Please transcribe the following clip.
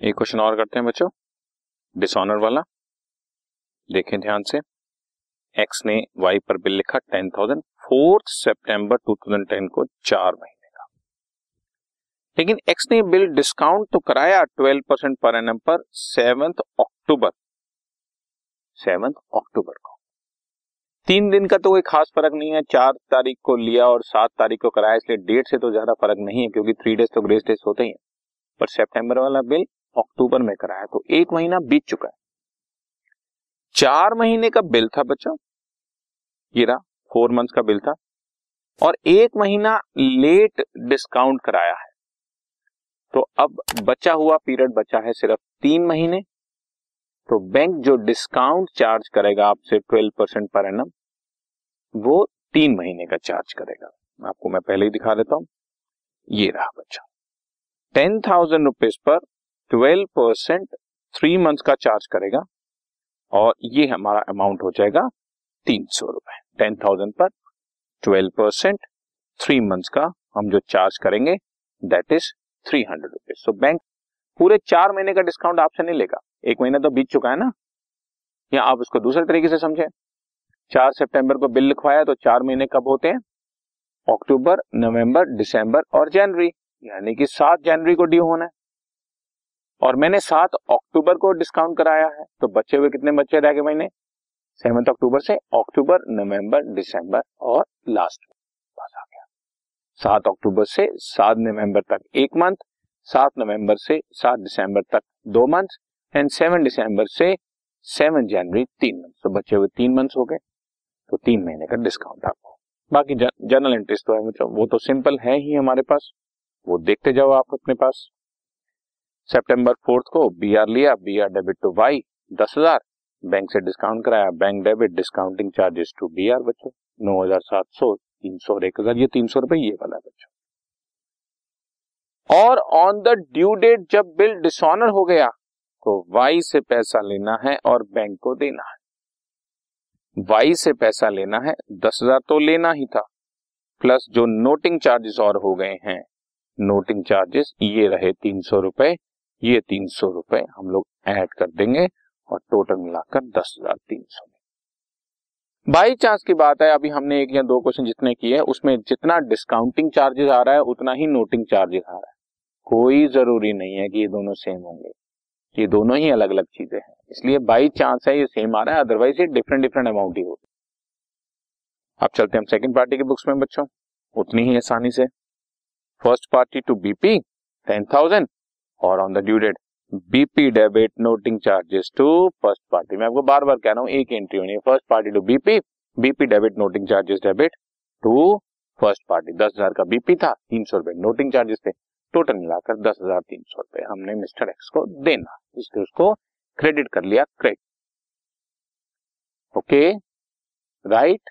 एक क्वेश्चन और करते हैं बच्चों। डिसऑनर वाला। देखें ध्यान से। एक्स ने वाई पर बिल लिखा ten thousand fourth September two thousand ten को चार महीने का। लेकिन एक्स ने बिल डिस्काउंट तो कराया ट्वेल्व परसेंट पर एन एम पर सेवंथ अक्टूबर सेवंथ अक्टूबर को। तीन दिन का तो कोई खास फ़र्क नहीं है। चार तारीख को लिया और सात तारीख को कराया, इसलिए डेट से तो ज़्यादा फ़र्क नहीं है, क्योंकि थ्री डेज़ तो ग्रेस डेज़ होते ही है। पर सितंबर वाला बिल अक्टूबर में कराया तो एक महीना बीत चुका है। चार महीने का बिल था बच्चों, ये रहा फोर मंथ्स का बिल था, और एक महीना लेट डिस्काउंट कराया है। तो अब बचा हुआ पीरियड बचा है सिर्फ़ तीन महीने तो बैंक जो डिस्काउंट चार्ज करेगा आपसे ट्वेल्व परसेंट पर एनम वो तीन महीने का चार्ज करेगा। आपको मैं पहले ही दिखा देता हूँ, ये रहा बच्चा। टेन थाउज़ेंड रुपीज़ पर ट्वेल्व परसेंट थ्री मंथ का चार्ज करेगा और ये हमारा अमाउंट हो जाएगा तीन सौ रुपए। टेन थाउज़ेंड पर ट्वेल्व परसेंट थ्री मंथ्स का हम जो चार्ज करेंगे that is three hundred rupees so bank पूरे चार महीने का डिस्काउंट आपसे नहीं लेगा। एक महीना तो बीत चुका है ना? या आप उसको दूसरे तरीके से समझें? चार सितंबर को बिल लिखवाया तो चार महीने कब होते हैं? अक्टूबर, नवंबर, दिसंबर और जनवरी, यानी कि सात जनवरी को ड्यू होना है। और मैंने सात अक्टूबर को डिस्काउंट कराया है। तो बचे हुए कितने बच्चे रह गए महीने? सेवंथ अक्टूबर से अक्टूबर, नवंबर, दिसंबर और लास्ट बस आ गया। सात अक्टूबर से सात नवंबर तक एक मंथ सात नवंबर से सात दिसंबर तक दो मंथ एंड सेवन दिसंबर से सेवन जनवरी तीन मंथ तो बचे हुए तीन मंथ हो गए। तो तीन महीने का डिस्काउंट आपको। बाकी जर्नल एंट्रीज तो है वो तो सिंपल है ही हमारे पास। वो देखते जाओ आप अपने पास। सितंबर फोर्थ को बी आर लिया B R debit to Y दस हज़ार। बैंक से डिस्काउंट कराया bank debit discounting charges to B R बच्चों, नौ हज़ार सात सौ, तीन सौ एक हज़ार, ये तीन सौ रुपए ये वाला बच्चों। और ऑन द ड्यू डेट जब बिल डिसऑनर हो गया तो वाई से पैसा लेना है और बैंक को देना है। वाई से पैसा लेना है, दस हज़ार तो लेना ही था। प्लस जो नोटिंग चार्जेस और हो गए हैं नोटिंग चार्जेस ये रहे तीन सौ रुपए। ये तीन सौ रुपए हम लोग ऐड कर देंगे और टोटल मिलाकर दस हज़ार तीन सौ बाई चांस की बात है, अभी हमने एक या दो क्वेश्चन जितने किए, उसमें जितना डिस्काउंटिंग चार्जेस आ रहा है, उतना ही नोटिंग चार्जेस आ रहा है। कोई ज़रूरी नहीं है कि ये दोनों सेम होंगे। ये दोनों ही अलग अलग चीज़ें हैं। इसलिए बाई चांस है, ये सेम आ रहा है अदरवाइज़ ये डिफरेंट डिफरेंट अमाउंट ही होगी। अब चलते हम सेकेंड पार्टी के बुक्स में, बच्चों। उतनी ही आसानी से। First party to BP ten thousand और on the due date BP debit noting charges to first party मैं आपको बार बार कह रहा हूँ, एक एंट्री होनी है first party to BP BP debit noting charges debit to first party दस हज़ार का बीपी था, तीन सौ रुपए नोटिंग चार्जेस थे। टोटल मिलाकर दस हज़ार तीन सौ रुपए हमने मिस्टर एक्स को देना। इसलिए उसको क्रेडिट कर लिया credit okay right